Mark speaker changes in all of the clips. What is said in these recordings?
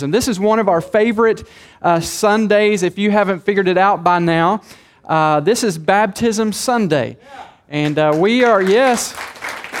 Speaker 1: And this is one of our favorite uh, Sundays, if you haven't figured it out by now. Uh, this is Baptism Sunday. And uh, we are, yes,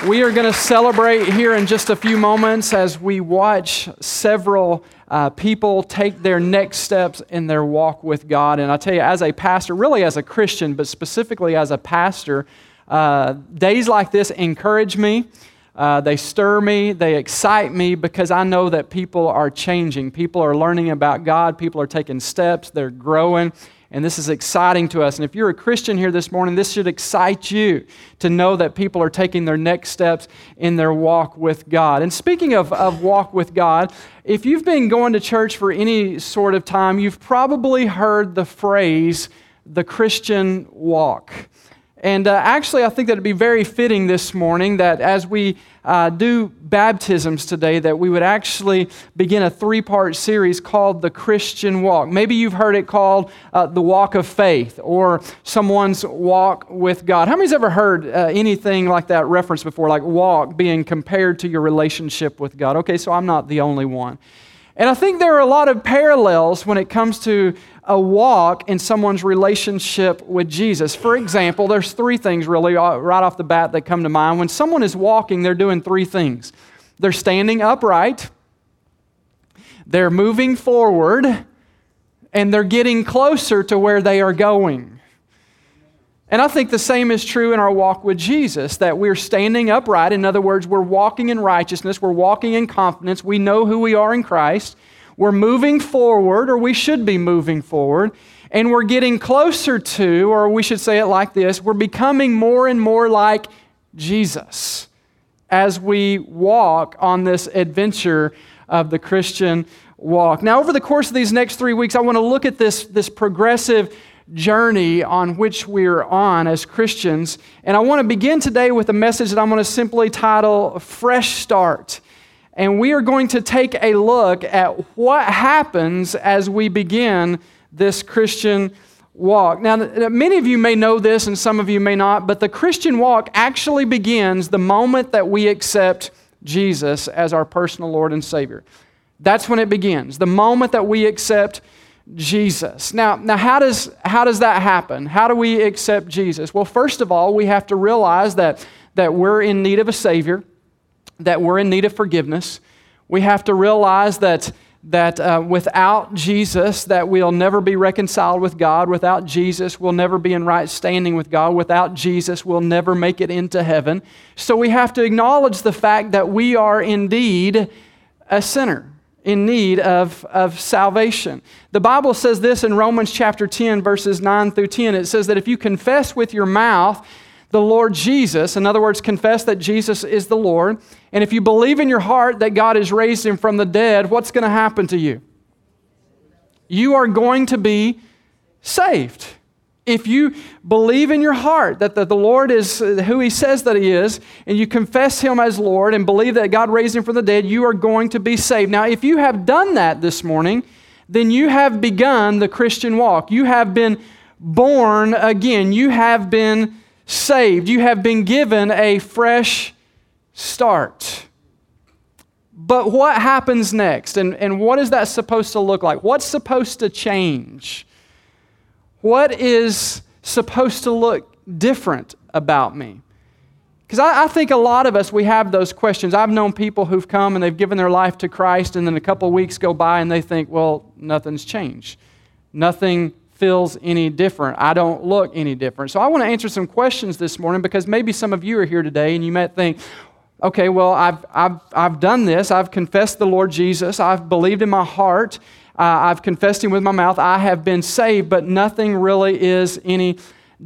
Speaker 1: we are going to celebrate here in just a few moments as we watch several uh, people take their next steps in their walk with God. And I tell you, as a pastor, really as a Christian, but specifically as a pastor, uh, days like this encourage me. Uh, they stir me, they excite me because I know that people are changing. People are learning about God, people are taking steps, they're growing, and this is exciting to us. And if you're a Christian here this morning, this should excite you to know that people are taking their next steps in their walk with God. And speaking of, of walk with God, if you've been going to church for any sort of time, you've probably heard the phrase, the Christian walk. And uh, actually, I think that it'd be very fitting this morning that as we uh, do baptisms today, that we would actually begin a three part series called The Christian Walk. Maybe you've heard it called uh, The Walk of Faith or someone's walk with God. How many's ever heard uh, anything like that reference before, like walk being compared to your relationship with God? Okay, so I'm not the only one. And I think there are a lot of parallels when it comes to a walk in someone's relationship with Jesus. For example, there's three things really uh, right off the bat that come to mind. When someone is walking, they're doing three things they're standing upright, they're moving forward, and they're getting closer to where they are going. And I think the same is true in our walk with Jesus that we're standing upright. In other words, we're walking in righteousness, we're walking in confidence, we know who we are in Christ. We're moving forward, or we should be moving forward, and we're getting closer to, or we should say it like this we're becoming more and more like Jesus as we walk on this adventure of the Christian walk. Now, over the course of these next three weeks, I want to look at this, this progressive journey on which we're on as Christians. And I want to begin today with a message that I'm going to simply title Fresh Start and we are going to take a look at what happens as we begin this Christian walk. Now, many of you may know this and some of you may not, but the Christian walk actually begins the moment that we accept Jesus as our personal Lord and Savior. That's when it begins, the moment that we accept Jesus. Now, now how, does, how does that happen? How do we accept Jesus? Well, first of all, we have to realize that, that we're in need of a Savior that we're in need of forgiveness. We have to realize that, that uh, without Jesus, that we'll never be reconciled with God. Without Jesus, we'll never be in right standing with God. Without Jesus, we'll never make it into heaven. So we have to acknowledge the fact that we are indeed a sinner in need of, of salvation. The Bible says this in Romans chapter 10, verses 9 through 10. It says that if you confess with your mouth the Lord Jesus, in other words, confess that Jesus is the Lord, and if you believe in your heart that God has raised him from the dead, what's going to happen to you? You are going to be saved. If you believe in your heart that the, Lord is uh, who He says that He is, and you confess Him as Lord and believe that God raised Him from the dead, you are going to be saved. Now, if you have done that this morning, then you have begun the Christian walk. You have been born again. You have been saved. You have been given a fresh start. But what happens next? And, and what is that supposed to look like? What's supposed to change? What is supposed to look different about me? Because I, I, think a lot of us, we have those questions. I've known people who've come and they've given their life to Christ, and then a couple weeks go by and they think, well, nothing's changed. Nothing feels any different. I don't look any different. So I want to answer some questions this morning because maybe some of you are here today and you might think, okay, well, I've, I've, I've done this. I've confessed the Lord Jesus. I've believed in my heart. Uh, I've confessed him with my mouth. I have been saved, but nothing really is any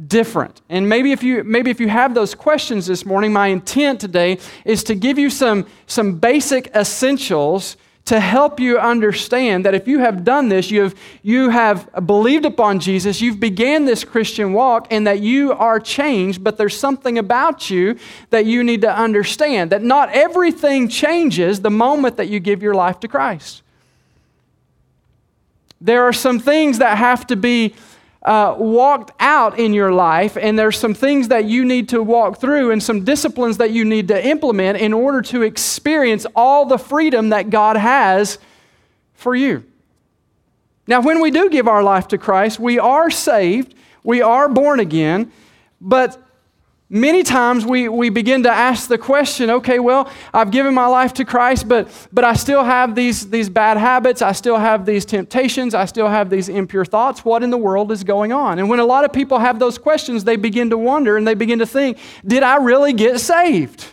Speaker 1: different. And maybe if you maybe if you have those questions this morning, my intent today is to give you some some basic essentials to help you understand that if you have done this, you have, you have believed upon Jesus, you've began this Christian walk, and that you are changed, but there's something about you that you need to understand that not everything changes the moment that you give your life to Christ. There are some things that have to be uh, walked out in your life, and there's some things that you need to walk through and some disciplines that you need to implement in order to experience all the freedom that God has for you. Now, when we do give our life to Christ, we are saved, we are born again, but Many times we, we begin to ask the question, okay, well, I've given my life to Christ, but, but I still have these, these bad habits. I still have these temptations. I still have these impure thoughts. What in the world is going on? And when a lot of people have those questions, they begin to wonder and they begin to think, did I really get saved?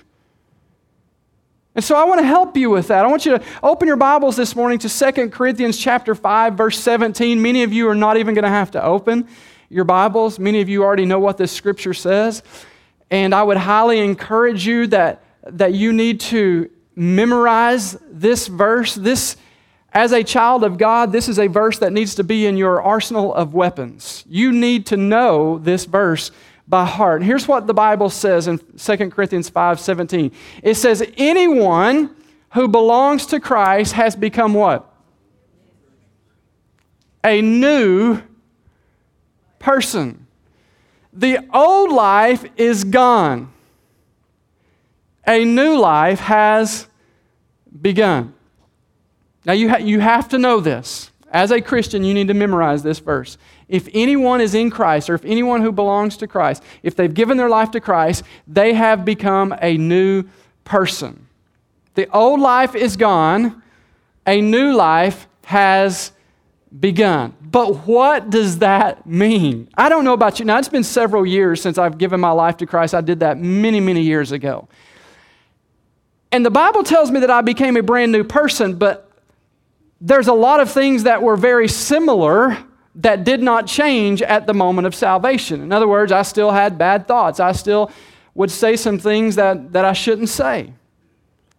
Speaker 1: And so I want to help you with that. I want you to open your Bibles this morning to 2 Corinthians chapter 5 verse 17. Many of you are not even going to have to open your Bibles. Many of you already know what this scripture says. And I would highly encourage you that, that you need to memorize this verse. This, as a child of God, this is a verse that needs to be in your arsenal of weapons. You need to know this verse by heart. Here's what the Bible says in 2 Corinthians 5 17. It says, Anyone who belongs to Christ has become what? A new person. The old life is gone, a new life has begun. Now, you, ha- you have to know this. As a Christian, you need to memorize this verse. If anyone is in Christ, or if anyone who belongs to Christ, if they've given their life to Christ, they have become a new person. The old life is gone, a new life has begun. But what does that mean? I don't know about you. Now, it's been several years since I've given my life to Christ. I did that many, many years ago. And the Bible tells me that I became a brand new person, but there's a lot of things that were very similar that did not change at the moment of salvation. In other words, I still had bad thoughts. I still would say some things that, that I shouldn't say.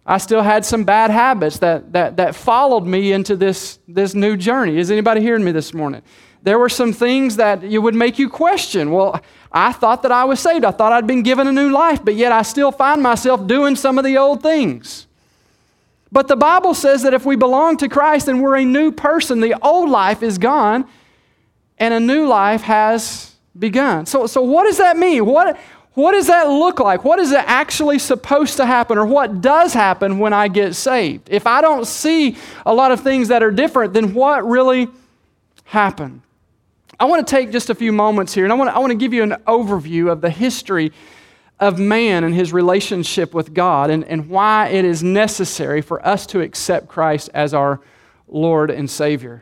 Speaker 1: I still had some bad habits that, that, that followed me into this, this new journey. Is anybody hearing me this morning? There were some things that you would make you question. Well, I thought that I was saved. I thought I'd been given a new life, but yet I still find myself doing some of the old things. But the Bible says that if we belong to Christ and we're a new person, the old life is gone and a new life has begun. So, so what does that mean? What, what does that look like? What is it actually supposed to happen, or what does happen when I get saved? If I don't see a lot of things that are different, then what really happened? I want to take just a few moments here, and I want to, I want to give you an overview of the history of man and his relationship with God and, and why it is necessary for us to accept Christ as our Lord and Savior.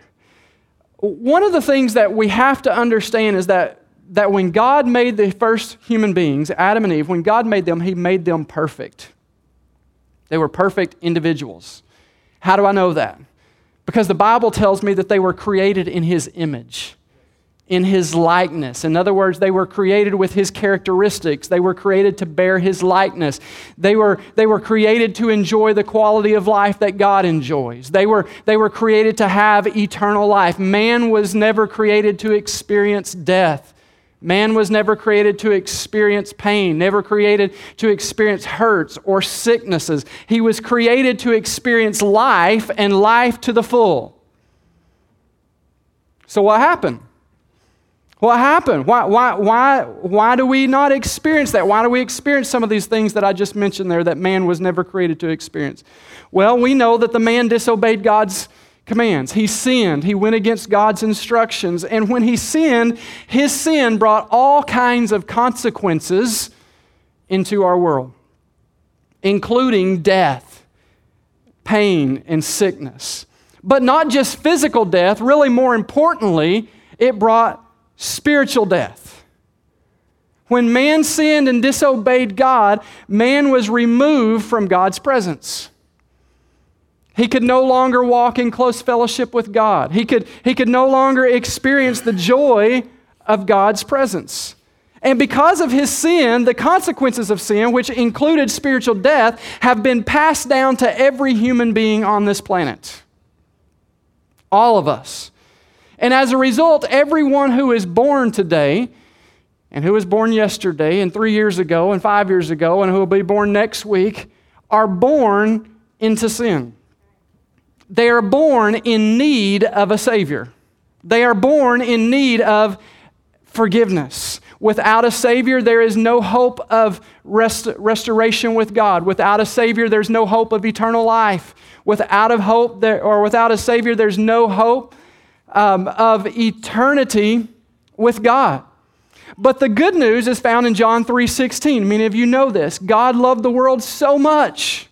Speaker 1: One of the things that we have to understand is that that when God made the first human beings, Adam and Eve, when God made them, He made them perfect. They were perfect individuals. How do I know that? Because the Bible tells me that they were created in His image, in His likeness. In other words, they were created with His characteristics. They were created to bear His likeness. They were, they were created to enjoy the quality of life that God enjoys. They were, they were created to have eternal life. Man was never created to experience death. Man was never created to experience pain, never created to experience hurts or sicknesses. He was created to experience life and life to the full. So, what happened? What happened? Why, why, why, why do we not experience that? Why do we experience some of these things that I just mentioned there that man was never created to experience? Well, we know that the man disobeyed God's commands. He sinned. He went against God's instructions. And when he sinned, his sin brought all kinds of consequences into our world, including death, pain, and sickness. But not just physical death, really, more importantly, it brought spiritual death. When man sinned and disobeyed God, man was removed from God's presence. He could no longer walk in close fellowship with God. He could, he could no longer experience the joy of God's presence. And because of his sin, the consequences of sin, which included spiritual death, have been passed down to every human being on this planet. All of us. And as a result, everyone who is born today, and who was born yesterday, and three years ago, and five years ago, and who will be born next week, are born into sin. They are born in need of a Savior. They are born in need of forgiveness. Without a Savior, there is no hope of rest, restoration with God. Without a Savior, there's no hope of eternal life. Without a hope, there, or without a Savior, there's no hope um, of eternity with God. But the good news is found in John 3:16. Many of you know this. God loved the world so much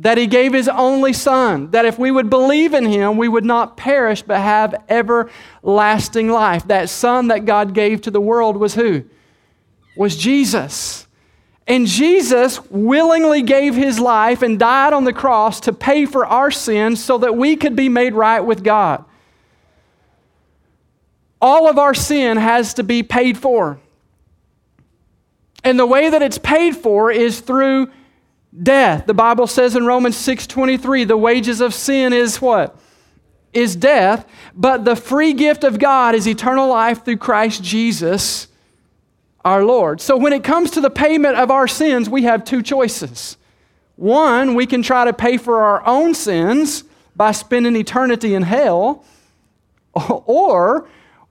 Speaker 1: that he gave his only son, that if we would believe in him, we would not perish but have everlasting life. That son that God gave to the world was who? Was Jesus. And Jesus willingly gave his life and died on the cross to pay for our sins so that we could be made right with God. All of our sin has to be paid for. And the way that it's paid for is through death. The Bible says in Romans 6:23, the wages of sin is what? Is death, but the free gift of God is eternal life through Christ Jesus our Lord. So when it comes to the payment of our sins, we have two choices. One, we can try to pay for our own sins by spending eternity in hell, or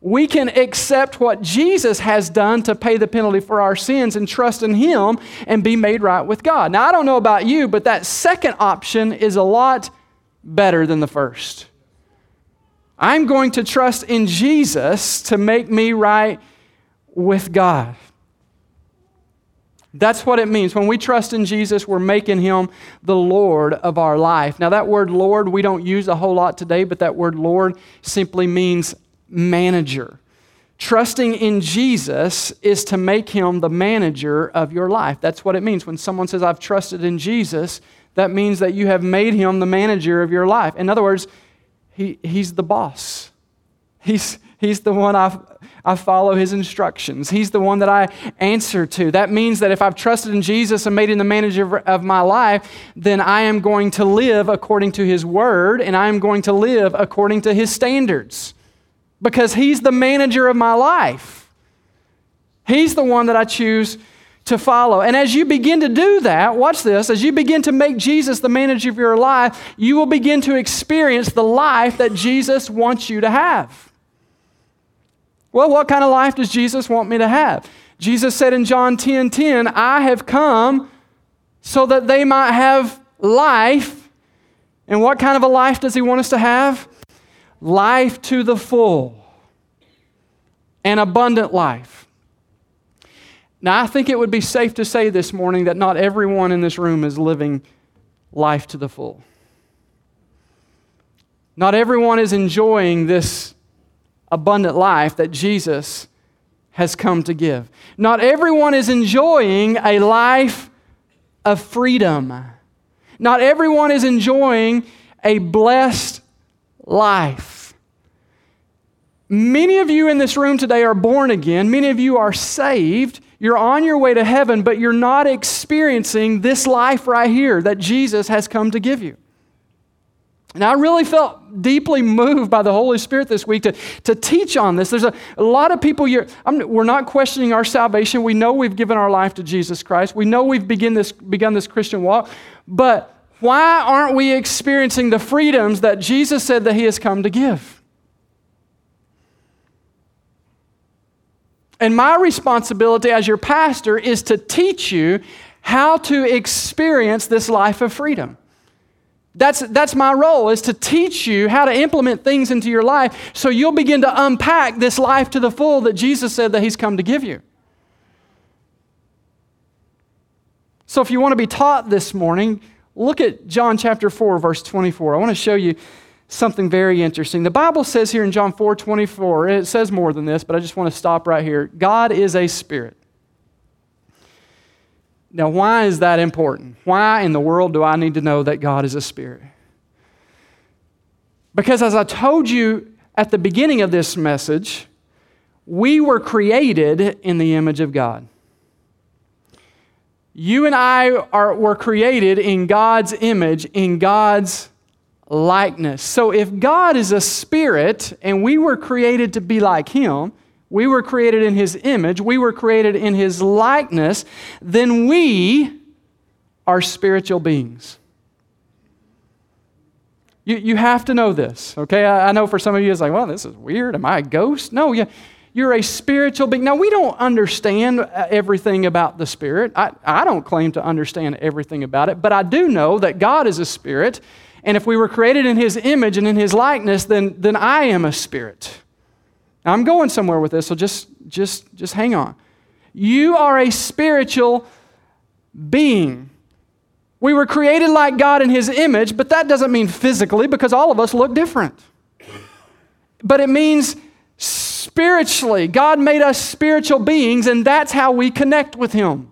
Speaker 1: we can accept what Jesus has done to pay the penalty for our sins and trust in Him and be made right with God. Now, I don't know about you, but that second option is a lot better than the first. I'm going to trust in Jesus to make me right with God. That's what it means. When we trust in Jesus, we're making him the Lord of our life. Now, that word Lord, we don't use a whole lot today, but that word Lord simply means manager. Trusting in Jesus is to make him the manager of your life. That's what it means. When someone says, I've trusted in Jesus, that means that you have made him the manager of your life. In other words, he, he's the boss. He's, he's the one I, I follow his instructions. He's the one that I answer to. That means that if I've trusted in Jesus and made him the manager of my life, then I am going to live according to his word and I am going to live according to his standards because He's the manager of my life. He's the one that I choose to follow. And as you begin to do that, watch this, as you begin to make Jesus the manager of your life, you will begin to experience the life that Jesus wants you to have. Well, what kind of life does Jesus want me to have? Jesus said in John 10 10, I have come so that they might have life. And what kind of a life does he want us to have? Life to the full, an abundant life. Now, I think it would be safe to say this morning that not everyone in this room is living life to the full. Not everyone is enjoying this abundant life that Jesus has come to give. Not everyone is enjoying a life of freedom. Not everyone is enjoying a blessed life. Many of you in this room today are born again. Many of you are saved. You're on your way to heaven, but you're not experiencing this life right here that Jesus has come to give you. And I really felt deeply moved by the Holy Spirit this week to, to teach on this. There's a, a lot of people here, I'm, we're not questioning our salvation. We know we've given our life to Jesus Christ. We know we've begin this, begun this Christian walk. But why aren't we experiencing the freedoms that Jesus said that He has come to give? And my responsibility as your pastor is to teach you how to experience this life of freedom. That's, that's my role, is to teach you how to implement things into your life so you'll begin to unpack this life to the full that Jesus said that He's come to give you. So if you want to be taught this morning, Look at John chapter 4, verse 24. I want to show you something very interesting. The Bible says here in John 4 24, it says more than this, but I just want to stop right here. God is a spirit. Now, why is that important? Why in the world do I need to know that God is a spirit? Because as I told you at the beginning of this message, we were created in the image of God. You and I are, were created in God's image, in God's likeness. So if God is a spirit and we were created to be like Him, we were created in His image, we were created in His likeness, then we are spiritual beings. You, you have to know this, okay? I, I know for some of you it's like, well, this is weird. Am I a ghost? No, yeah You're a spiritual being. Now, we don't understand uh, everything about the Spirit. I, I don't claim to understand everything about it, but I do know that God is a spirit. And if we were created in His image and in His likeness, then, then I am a spirit. Now, I'm going somewhere with this, so just, just, just hang on. You are a spiritual being. We were created like God in His image, but that doesn't mean physically because all of us look different. But it means spiritually. God made us spiritual beings, and that's how we connect with Him.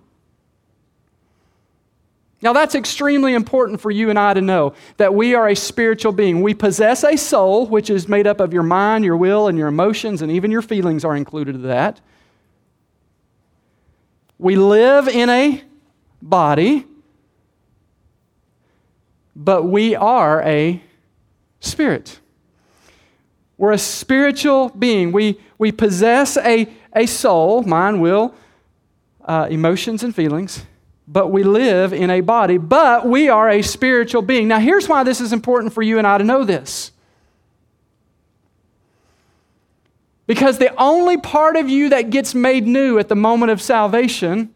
Speaker 1: Now, that's extremely important for you and I to know that we are a spiritual being. We possess a soul, which is made up of your mind, your will, and your emotions, and even your feelings are included in that. We live in a body, but we are a spirit. We're a spiritual being. We, we possess a, a soul, mind, will, uh, emotions, and feelings, but we live in a body, but we are a spiritual being. Now, here's why this is important for you and I to know this. Because the only part of you that gets made new at the moment of salvation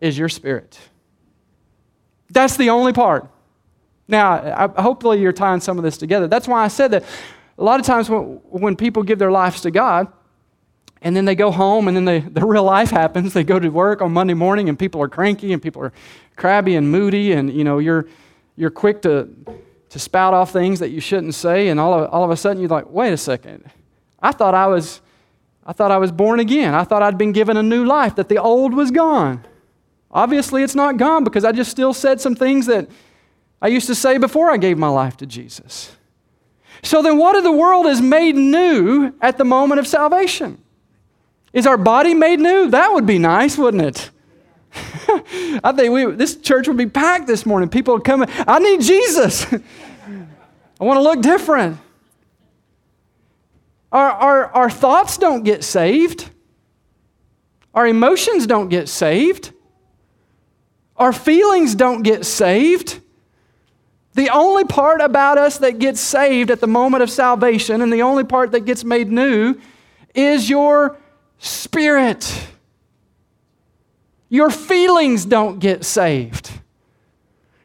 Speaker 1: is your spirit. That's the only part. Now, I, hopefully, you're tying some of this together. That's why I said that a lot of times when, when people give their lives to God, and then they go home, and then they, the real life happens. They go to work on Monday morning, and people are cranky, and people are crabby and moody, and you know you're you're quick to to spout off things that you shouldn't say, and all of, all of a sudden you're like, wait a second, I thought I was I thought I was born again. I thought I'd been given a new life, that the old was gone. Obviously, it's not gone because I just still said some things that I used to say before I gave my life to Jesus. So then, what of the world is made new at the moment of salvation? Is our body made new? That would be nice, wouldn't it? I think we, this church would be packed this morning. People would come. I need Jesus. I want to look different. Our, our, our thoughts don't get saved. Our emotions don't get saved. Our feelings don't get saved. The only part about us that gets saved at the moment of salvation and the only part that gets made new is your spirit. Your feelings don't get saved.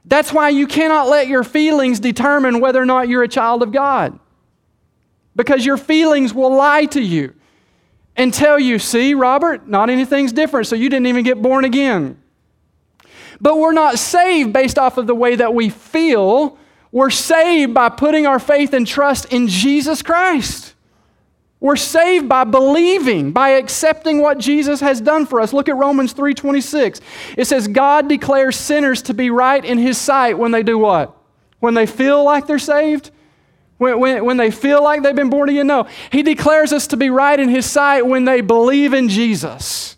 Speaker 1: That's why you cannot let your feelings determine whether or not you're a child of God. Because your feelings will lie to you and tell you, see, Robert, not anything's different, so you didn't even get born again. But we're not saved based off of the way that we feel. We're saved by putting our faith and trust in Jesus Christ. We're saved by believing, by accepting what Jesus has done for us. Look at Romans 3:26. It says God declares sinners to be right in his sight when they do what? When they feel like they're saved? When, when, when they feel like they've been born again? No. He declares us to be right in his sight when they believe in Jesus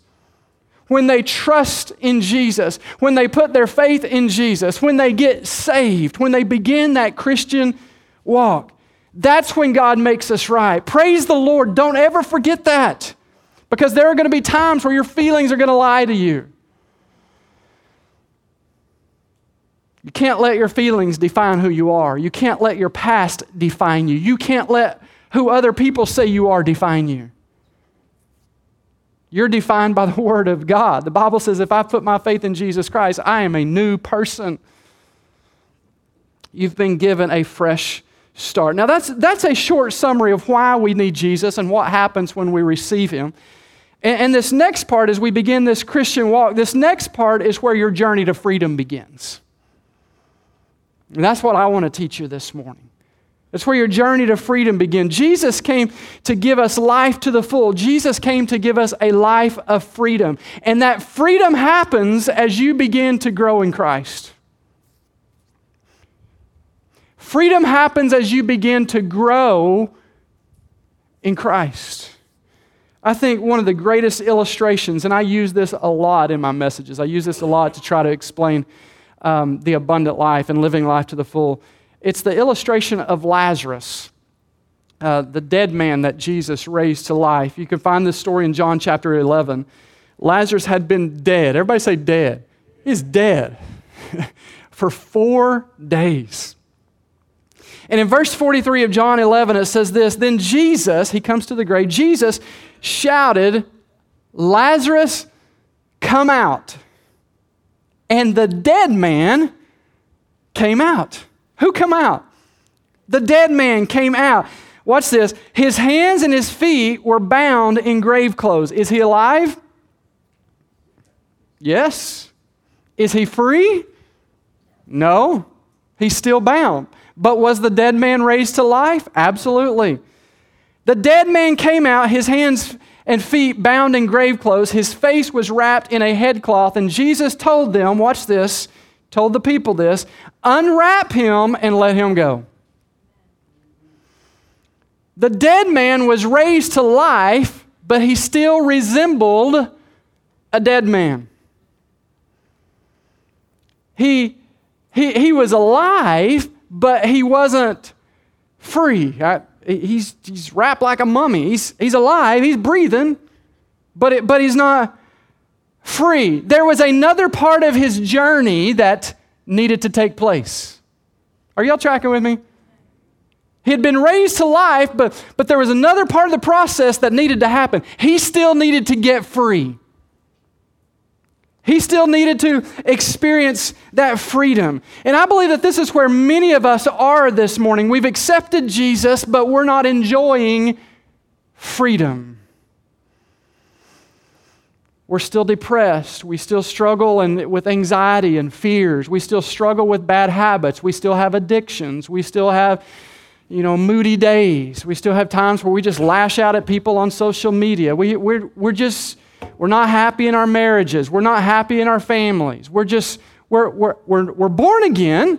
Speaker 1: when they trust in Jesus, when they put their faith in Jesus, when they get saved, when they begin that Christian walk. That's when God makes us right. Praise the Lord. Don't ever forget that because there are going to be times where your feelings are going to lie to you. You can't let your feelings define who you are. You can't let your past define you. You can't let who other people say you are define you. You're defined by the Word of God. The Bible says if I put my faith in Jesus Christ, I am a new person. You've been given a fresh start. Now, that's, that's a short summary of why we need Jesus and what happens when we receive Him. And, and this next part, as we begin this Christian walk, this next part is where your journey to freedom begins. And that's what I want to teach you this morning. That's where your journey to freedom begins. Jesus came to give us life to the full. Jesus came to give us a life of freedom. And that freedom happens as you begin to grow in Christ. Freedom happens as you begin to grow in Christ. I think one of the greatest illustrations, and I use this a lot in my messages, I use this a lot to try to explain um, the abundant life and living life to the full it's the illustration of Lazarus, uh, the dead man that Jesus raised to life. You can find this story in John chapter 11. Lazarus had been dead. Everybody say dead. He's dead for four days. And in verse 43 of John 11, it says this Then Jesus, he comes to the grave, Jesus shouted, Lazarus, come out. And the dead man came out. Who come out? The dead man came out. Watch this. His hands and his feet were bound in grave clothes. Is he alive? Yes. Is he free? No. He's still bound. But was the dead man raised to life? Absolutely. The dead man came out, his hands and feet bound in grave clothes. His face was wrapped in a headcloth. And Jesus told them, watch this, told the people this unwrap him and let him go. The dead man was raised to life, but he still resembled a dead man. He, he, he was alive, but he wasn't free. I, he's, he's wrapped like a mummy. He's, he's alive, he's breathing, but, it, but he's not free. There was another part of his journey that needed to take place. Are y'all tracking with me? He had been raised to life, but, but there was another part of the process that needed to happen. He still needed to get free. He still needed to experience that freedom. And I believe that this is where many of us are this morning. We've accepted Jesus, but we're not enjoying freedom. We're still depressed. We still struggle and, with anxiety and fears. We still struggle with bad habits. We still have addictions. We still have, you know, moody days. We still have times where we just lash out at people on social media. We, we're, we're just we're not happy in our marriages. We're not happy in our families. We're just, we're, we're, we're, we're born again,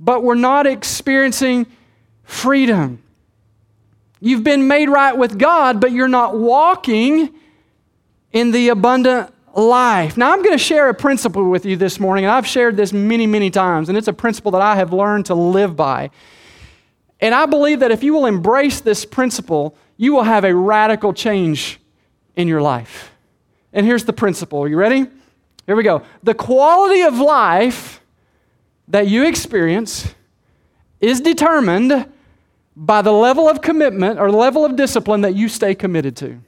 Speaker 1: but we're not experiencing freedom. You've been made right with God, but you're not walking in the abundant life. Now, I'm going to share a principle with you this morning, and I've shared this many, many times, and it's a principle that I have learned to live by. And I believe that if you will embrace this principle, you will have a radical change in your life. And here's the principle. Are you ready? Here we go. The quality of life that you experience is determined by the level of commitment or level of discipline that you stay committed to.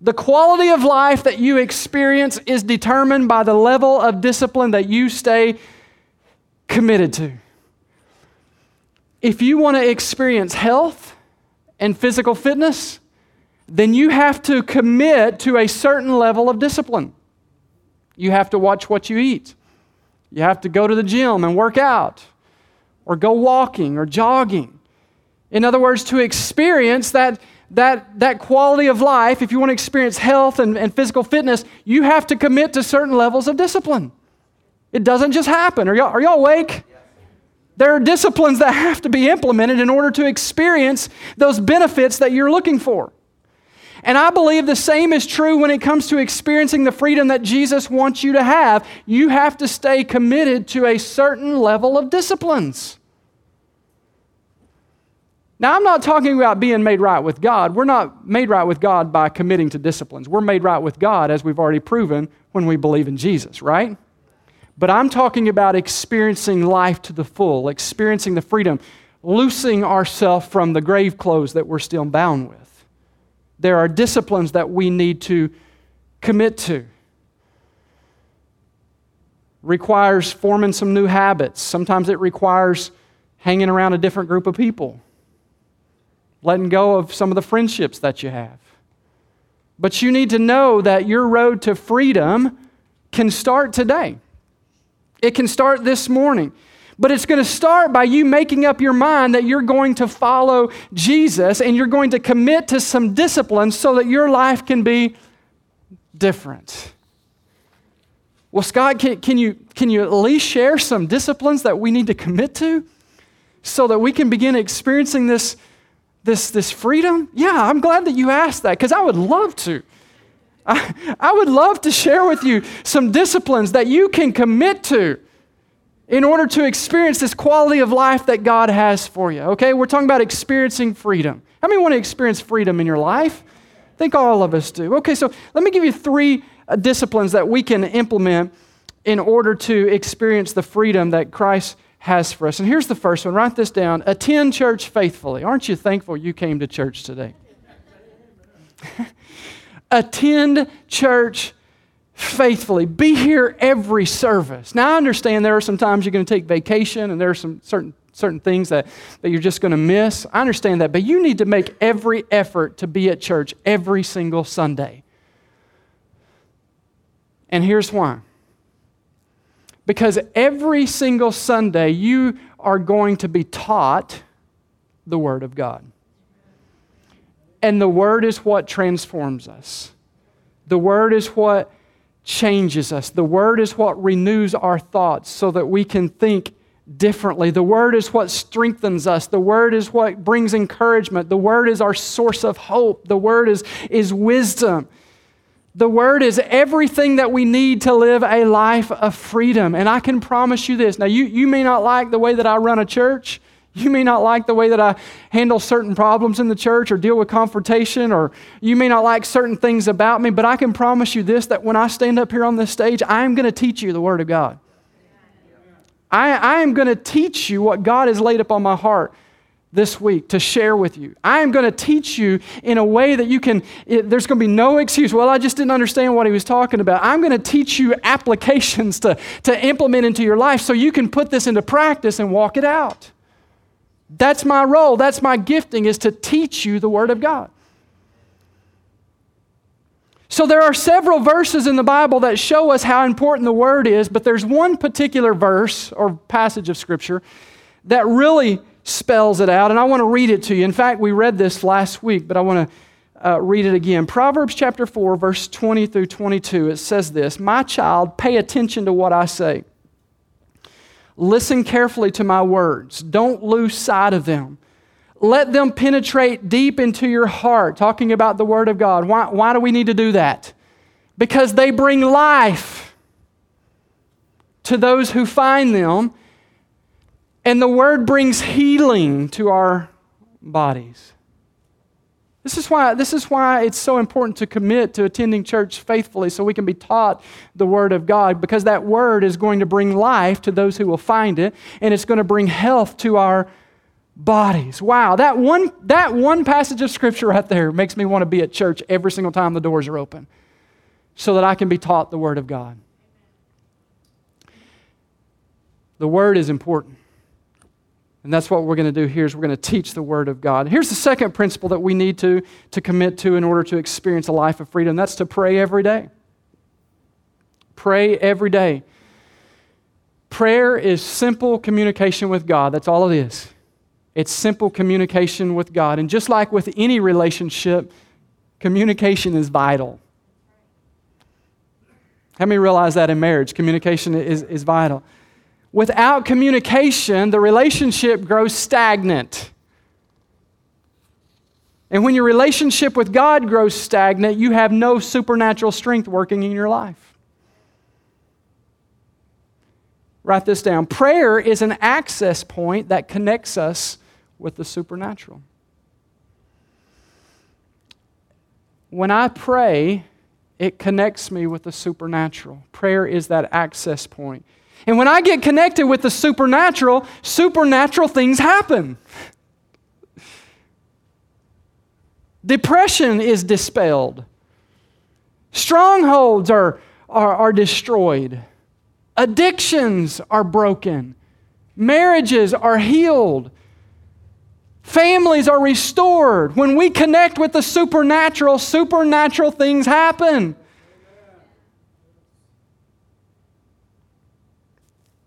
Speaker 1: The quality of life that you experience is determined by the level of discipline that you stay committed to. If you want to experience health and physical fitness, then you have to commit to a certain level of discipline. You have to watch what you eat. You have to go to the gym and work out, or go walking or jogging. In other words, to experience that, that, that quality of life, if you want to experience health and, and physical fitness, you have to commit to certain levels of discipline. It doesn't just happen. Are y'all, are y'all awake? There are disciplines that have to be implemented in order to experience those benefits that you're looking for. And I believe the same is true when it comes to experiencing the freedom that Jesus wants you to have. You have to stay committed to a certain level of disciplines. Now, I'm not talking about being made right with God. We're not made right with God by committing to disciplines. We're made right with God, as we've already proven, when we believe in Jesus, right? But I'm talking about experiencing life to the full, experiencing the freedom, loosing ourselves from the grave clothes that we're still bound with there are disciplines that we need to commit to. Requires forming some new habits. Sometimes it requires hanging around a different group of people, letting go of some of the friendships that you have. But you need to know that your road to freedom can start today. It can start this morning. But it's going to start by you making up your mind that you're going to follow Jesus and you're going to commit to some disciplines so that your life can be different. Well, Scott, can, can, you, can you at least share some disciplines that we need to commit to so that we can begin experiencing this, this, this freedom? Yeah, I'm glad that you asked that because I would love to. I, I would love to share with you some disciplines that you can commit to in order to experience this quality of life that God has for you. Okay, we're talking about experiencing freedom. How many want to experience freedom in your life? I think all of us do. Okay, so let me give you three uh, disciplines that we can implement in order to experience the freedom that Christ has for us. And here's the first one write this down attend church faithfully. Aren't you thankful you came to church today? attend church faithfully. Be here every service. Now, I understand there are some times you're going to take vacation and there are some certain, certain things that, that you're just going to miss. I understand that, but you need to make every effort to be at church every single Sunday. And here's why. Because every single Sunday you are going to be taught the Word of God. And the Word is what transforms us. The Word is what changes us. The Word is what renews our thoughts so that we can think differently. The Word is what strengthens us. The Word is what brings encouragement. The Word is our source of hope. The Word is, is wisdom. The Word is everything that we need to live a life of freedom. And I can promise you this. Now, you, you may not like the way that I run a church. You may not like the way that I handle certain problems in the church or deal with confrontation, or you may not like certain things about me, but I can promise you this that when I stand up here on this stage, I am going to teach you the Word of God. I, I am going to teach you what God has laid upon my heart this week to share with you. I am going to teach you in a way that you can, it, there's going to be no excuse. Well, I just didn't understand what he was talking about. I'm going to teach you applications to, to implement into your life so you can put this into practice and walk it out. That's my role. That's my gifting is to teach you the Word of God. So there are several verses in the Bible that show us how important the Word is, but there's one particular verse or passage of Scripture that really spells it out, and I want to read it to you. In fact, we read this last week, but I want to uh, read it again. Proverbs chapter 4, verse 20 through 22, it says this My child, pay attention to what I say. Listen carefully to my words. Don't lose sight of them. Let them penetrate deep into your heart. Talking about the Word of God. Why, why do we need to do that? Because they bring life to those who find them, and the Word brings healing to our bodies. This is, why, this is why it's so important to commit to attending church faithfully so we can be taught the Word of God because that Word is going to bring life to those who will find it and it's going to bring health to our bodies. Wow, that one, that one passage of Scripture right there makes me want to be at church every single time the doors are open so that I can be taught the Word of God. The Word is important. And that's what we're going to do here is we're going to teach the word of God. Here's the second principle that we need to, to commit to in order to experience a life of freedom. That's to pray every day. Pray every day. Prayer is simple communication with God. That's all it is. It's simple communication with God. And just like with any relationship, communication is vital. How many realize that in marriage? Communication is, is vital. Without communication, the relationship grows stagnant. And when your relationship with God grows stagnant, you have no supernatural strength working in your life. Write this down. Prayer is an access point that connects us with the supernatural. When I pray, it connects me with the supernatural. Prayer is that access point. And when I get connected with the supernatural, supernatural things happen. Depression is dispelled. Strongholds are, are, are destroyed. Addictions are broken. Marriages are healed. Families are restored. When we connect with the supernatural, supernatural things happen.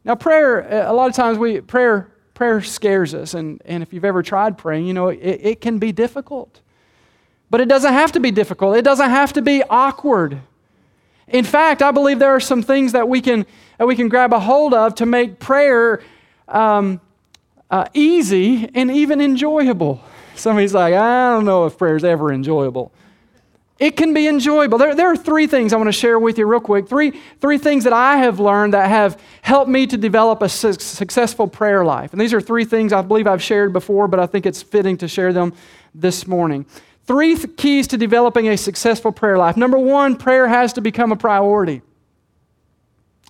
Speaker 1: Now, prayer, a lot of times we prayer prayer scares us, and, and if you've ever tried praying, you know it, it can be difficult. But it doesn't have to be difficult. It doesn't have to be awkward. In fact, I believe there are some things that we can that we can grab a hold of to make prayer um, uh, easy and even enjoyable. Somebody's like, I don't know if prayer is ever enjoyable. It can be enjoyable. There, there are three things I want to share with you real quick. Three, three things that I have learned that have helped me to develop a su- successful prayer life. And these are three things I believe I've shared before, but I think it's fitting to share them this morning. Three th- keys to developing a successful prayer life. Number one, prayer has to become a priority.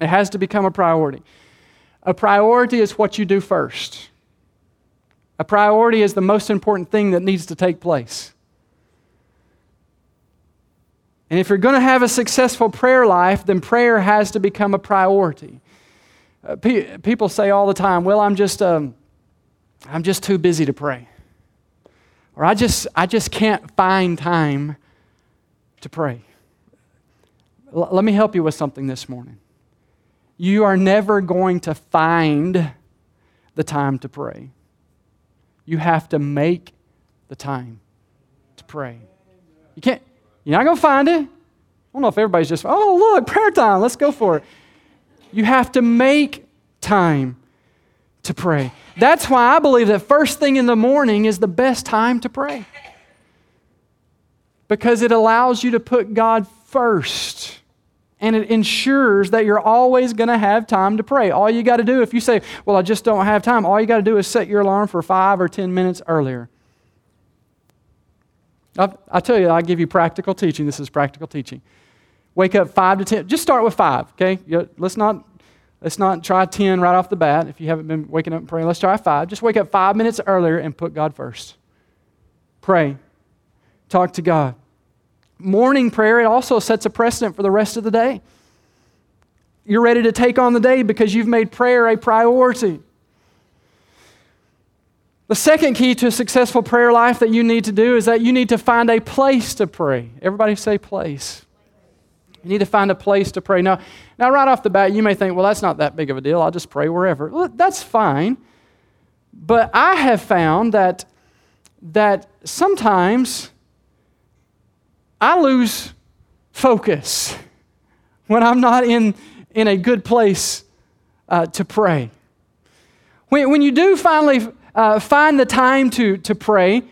Speaker 1: It has to become a priority. A priority is what you do first. A priority is the most important thing that needs to take place. And if you're going to have a successful prayer life, then prayer has to become a priority. Uh, pe- people say all the time, "Well, I'm just, um, I'm just too busy to pray," or "I just, I just can't find time to pray." L- let me help you with something this morning. You are never going to find the time to pray. You have to make the time to pray. You can't, you're not going to find it. I don't know if everybody's just, oh, look, prayer time, let's go for it. You have to make time to pray. That's why I believe that first thing in the morning is the best time to pray. Because it allows you to put God first and it ensures that you're always going to have time to pray. All you got to do, if you say, Well, I just don't have time, all you got to do is set your alarm for five or 10 minutes earlier. I, I tell you, I give you practical teaching. This is practical teaching. Wake up five to 10. Just start with five, okay? Let's not, let's not try 10 right off the bat if you haven't been waking up and praying. Let's try five. Just wake up five minutes earlier and put God first. Pray. Talk to God morning prayer, it also sets a precedent for the rest of the day. You're ready to take on the day because you've made prayer a priority. The second key to a successful prayer life that you need to do is that you need to find a place to pray. Everybody say place. You need to find a place to pray. Now, now right off the bat, you may think, well, that's not that big of a deal. I'll just pray wherever. Well, that's fine. But I have found that, that sometimes I lose focus when I'm not in, in a good place uh, to pray. When, when you do finally uh, find the time to, to pray,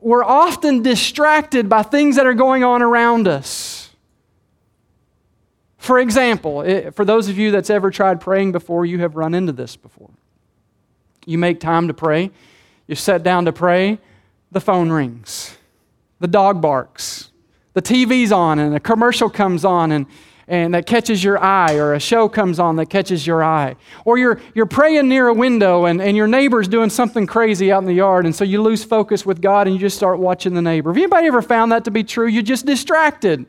Speaker 1: we're often distracted by things that are going on around us. For example, it, for those of you that's ever tried praying before, you have run into this before. You make time to pray, you sit down to pray, the phone rings, the dog barks, the TV's on and a commercial comes on and, and that catches your eye, or a show comes on that catches your eye. Or you're, you're praying near a window and, and your neighbor's doing something crazy out in the yard, and so you lose focus with God and you just start watching the neighbor. Have anybody ever found that to be true? You're just distracted.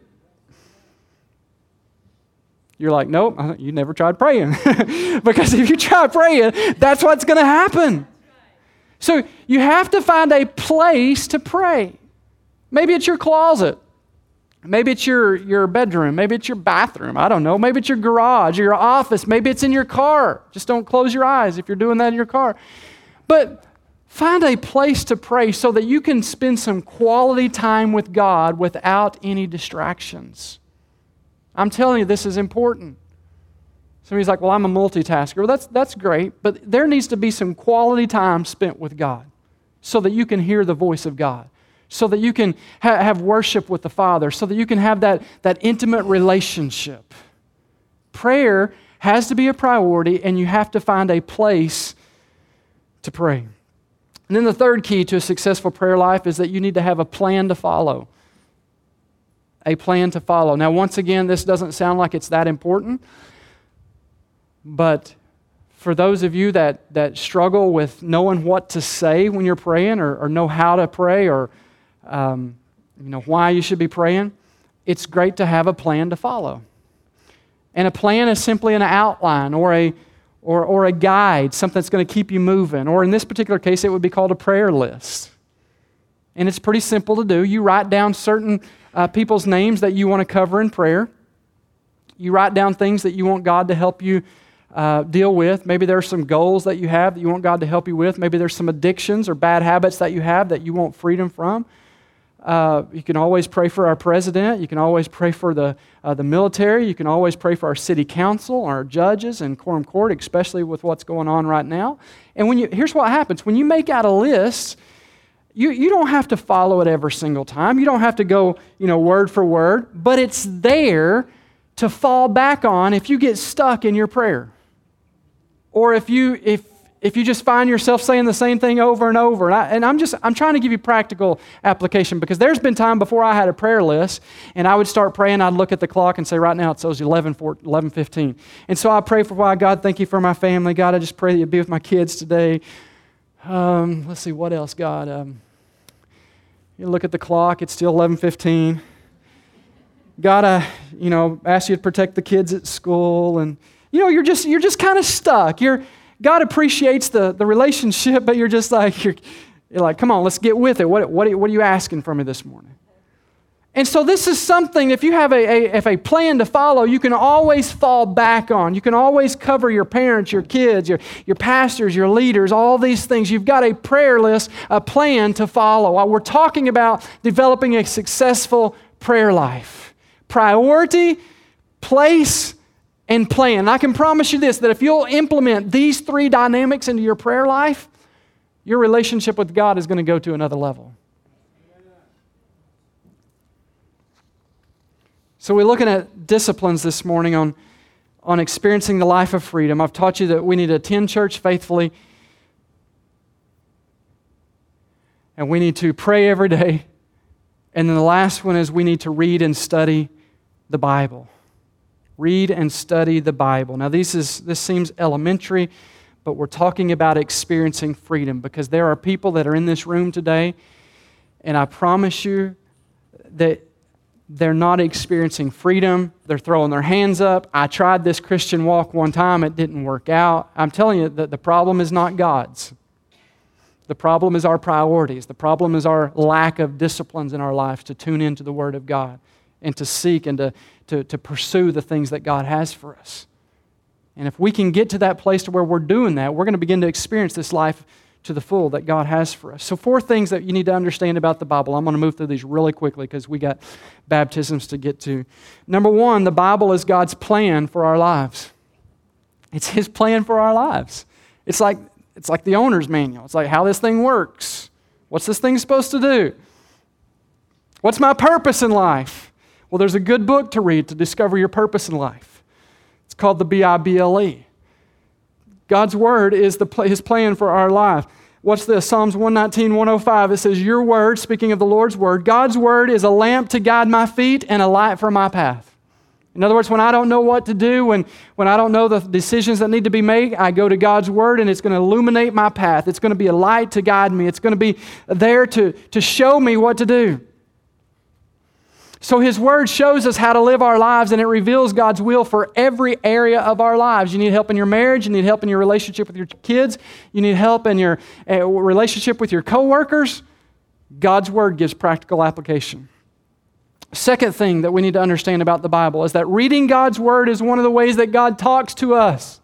Speaker 1: You're like, nope, you never tried praying. because if you try praying, that's what's going to happen. So you have to find a place to pray. Maybe it's your closet. Maybe it's your, your bedroom. Maybe it's your bathroom. I don't know. Maybe it's your garage or your office. Maybe it's in your car. Just don't close your eyes if you're doing that in your car. But find a place to pray so that you can spend some quality time with God without any distractions. I'm telling you, this is important. Somebody's like, well, I'm a multitasker. Well, that's, that's great, but there needs to be some quality time spent with God so that you can hear the voice of God so that you can ha- have worship with the Father, so that you can have that, that intimate relationship. Prayer has to be a priority, and you have to find a place to pray. And then the third key to a successful prayer life is that you need to have a plan to follow. A plan to follow. Now, once again, this doesn't sound like it's that important, but for those of you that, that struggle with knowing what to say when you're praying or, or know how to pray or um, you know, why you should be praying, it's great to have a plan to follow. And a plan is simply an outline or a, or, or a guide, something that's going to keep you moving. Or in this particular case, it would be called a prayer list. And it's pretty simple to do. You write down certain uh, people's names that you want to cover in prayer. You write down things that you want God to help you uh, deal with. Maybe there's some goals that you have that you want God to help you with. Maybe there's some addictions or bad habits that you have that you want freedom from. Uh, you can always pray for our president. You can always pray for the, uh, the military. You can always pray for our city council, our judges, and quorum court, especially with what's going on right now. And when you, here's what happens when you make out a list, you, you don't have to follow it every single time. You don't have to go you know, word for word, but it's there to fall back on if you get stuck in your prayer. Or if, you, if, if you just find yourself saying the same thing over and over. And, I, and I'm just, I'm trying to give you practical application because there's been time before I had a prayer list and I would start praying. I'd look at the clock and say, right now it's those 11, 14, 11 15. And so I pray for why, God, thank you for my family. God, I just pray that you'd be with my kids today. Um, let's see, what else, God? Um, you look at the clock, it's still 11 15. God, I, you know, ask you to protect the kids at school and, you know, you're just, you're just kind of stuck. You're, God appreciates the, the relationship, but you're just like, you're, you're like, come on, let's get with it. What, what, what are you asking from me this morning? And so, this is something, if you have a, a, if a plan to follow, you can always fall back on. You can always cover your parents, your kids, your, your pastors, your leaders, all these things. You've got a prayer list, a plan to follow. We're talking about developing a successful prayer life, priority, place, and plan. I can promise you this that if you'll implement these three dynamics into your prayer life, your relationship with God is going to go to another level. So, we're looking at disciplines this morning on, on experiencing the life of freedom. I've taught you that we need to attend church faithfully, and we need to pray every day. And then the last one is we need to read and study the Bible read and study the Bible. Now, this, is, this seems elementary, but we're talking about experiencing freedom because there are people that are in this room today, and I promise you that they're not experiencing freedom. They're throwing their hands up. I tried this Christian walk one time, it didn't work out. I'm telling you that the problem is not God's. The problem is our priorities. The problem is our lack of disciplines in our lives to tune into the Word of God and to seek and to, to, to pursue the things that God has for us. And if we can get to that place to where we're doing that, we're going to begin to experience this life to the full that God has for us. So, four things that you need to understand about the Bible. I'm going to move through these really quickly because we got baptisms to get to. Number one, the Bible is God's plan for our lives. It's His plan for our lives. It's like, it's like the owner's manual. It's like how this thing works. What's this thing supposed to do? What's my purpose in life? Well, there's a good book to read to discover your purpose in life. It's called the B I B L E. God's word is the, his plan for our life. What's this? Psalms 119, 105. It says, Your word, speaking of the Lord's word, God's word is a lamp to guide my feet and a light for my path. In other words, when I don't know what to do, when, when I don't know the decisions that need to be made, I go to God's Word and it's going to illuminate my path. It's going to be a light to guide me. It's going to be there to, to show me what to do. So, His Word shows us how to live our lives and it reveals God's will for every area of our lives. You need help in your marriage, you need help in your relationship with your kids, you need help in your uh, relationship with your coworkers. God's Word gives practical application. Second thing that we need to understand about the Bible is that reading God's Word is one of the ways that God talks to us.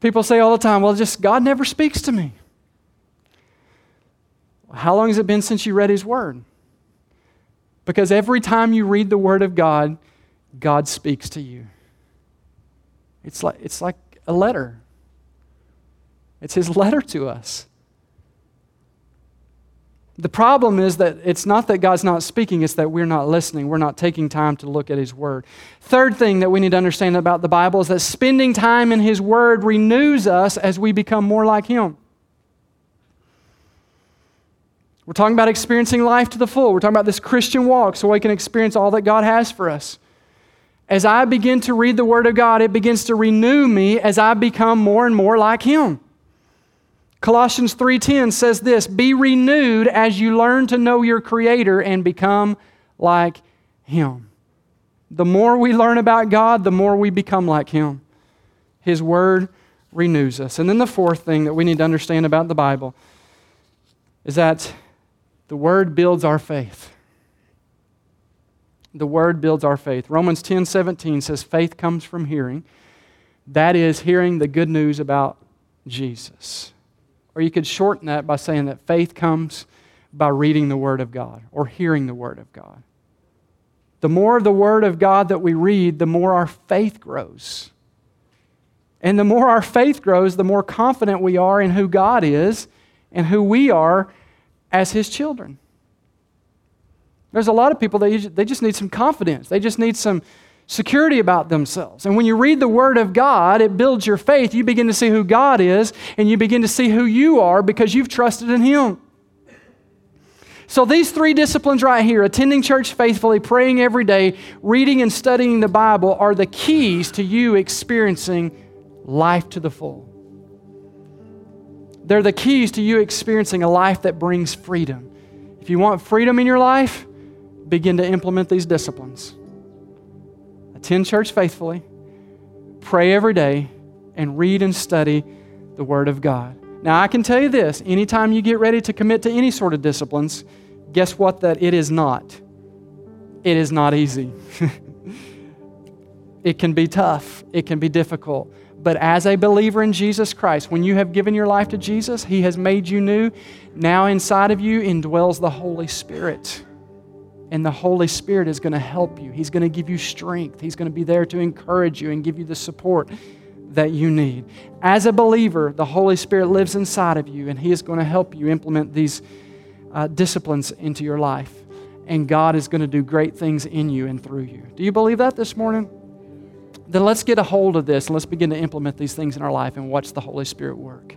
Speaker 1: People say all the time, well, just God never speaks to me. How long has it been since you read His Word? Because every time you read the Word of God, God speaks to you. It's like, it's like a letter, it's His letter to us. The problem is that it's not that God's not speaking, it's that we're not listening. We're not taking time to look at His Word. Third thing that we need to understand about the Bible is that spending time in His Word renews us as we become more like Him. We're talking about experiencing life to the full. We're talking about this Christian walk so we can experience all that God has for us. As I begin to read the Word of God, it begins to renew me as I become more and more like Him. Colossians 3:10 says this, "Be renewed as you learn to know your creator and become like him." The more we learn about God, the more we become like him. His word renews us. And then the fourth thing that we need to understand about the Bible is that the Word builds our faith. The Word builds our faith. Romans 10 17 says, Faith comes from hearing. That is, hearing the good news about Jesus. Or you could shorten that by saying that faith comes by reading the Word of God or hearing the Word of God. The more of the Word of God that we read, the more our faith grows. And the more our faith grows, the more confident we are in who God is and who we are as his children. There's a lot of people that they just need some confidence. They just need some, security about themselves. And when you read the Word of God, it builds your faith. You begin to see who God is, and you begin to see who you are because you've trusted in Him. So, these three disciplines right here attending church faithfully, praying every day, reading and studying the Bible are the keys to you experiencing life to the full. They're the keys to you experiencing a life that brings freedom. If you want freedom in your life, begin to implement these disciplines. Attend church faithfully, pray every day, and read and study the Word of God. Now, I can tell you this anytime you get ready to commit to any sort of disciplines, guess what? That it is not. It is not easy. it can be tough, it can be difficult. But as a believer in Jesus Christ, when you have given your life to Jesus, He has made you new. Now inside of you indwells the Holy Spirit. And the Holy Spirit is going to help you. He's going to give you strength. He's going to be there to encourage you and give you the support that you need. As a believer, the Holy Spirit lives inside of you, and He is going to help you implement these uh, disciplines into your life. And God is going to do great things in you and through you. Do you believe that this morning? Then let's get a hold of this and let's begin to implement these things in our life and watch the Holy Spirit work.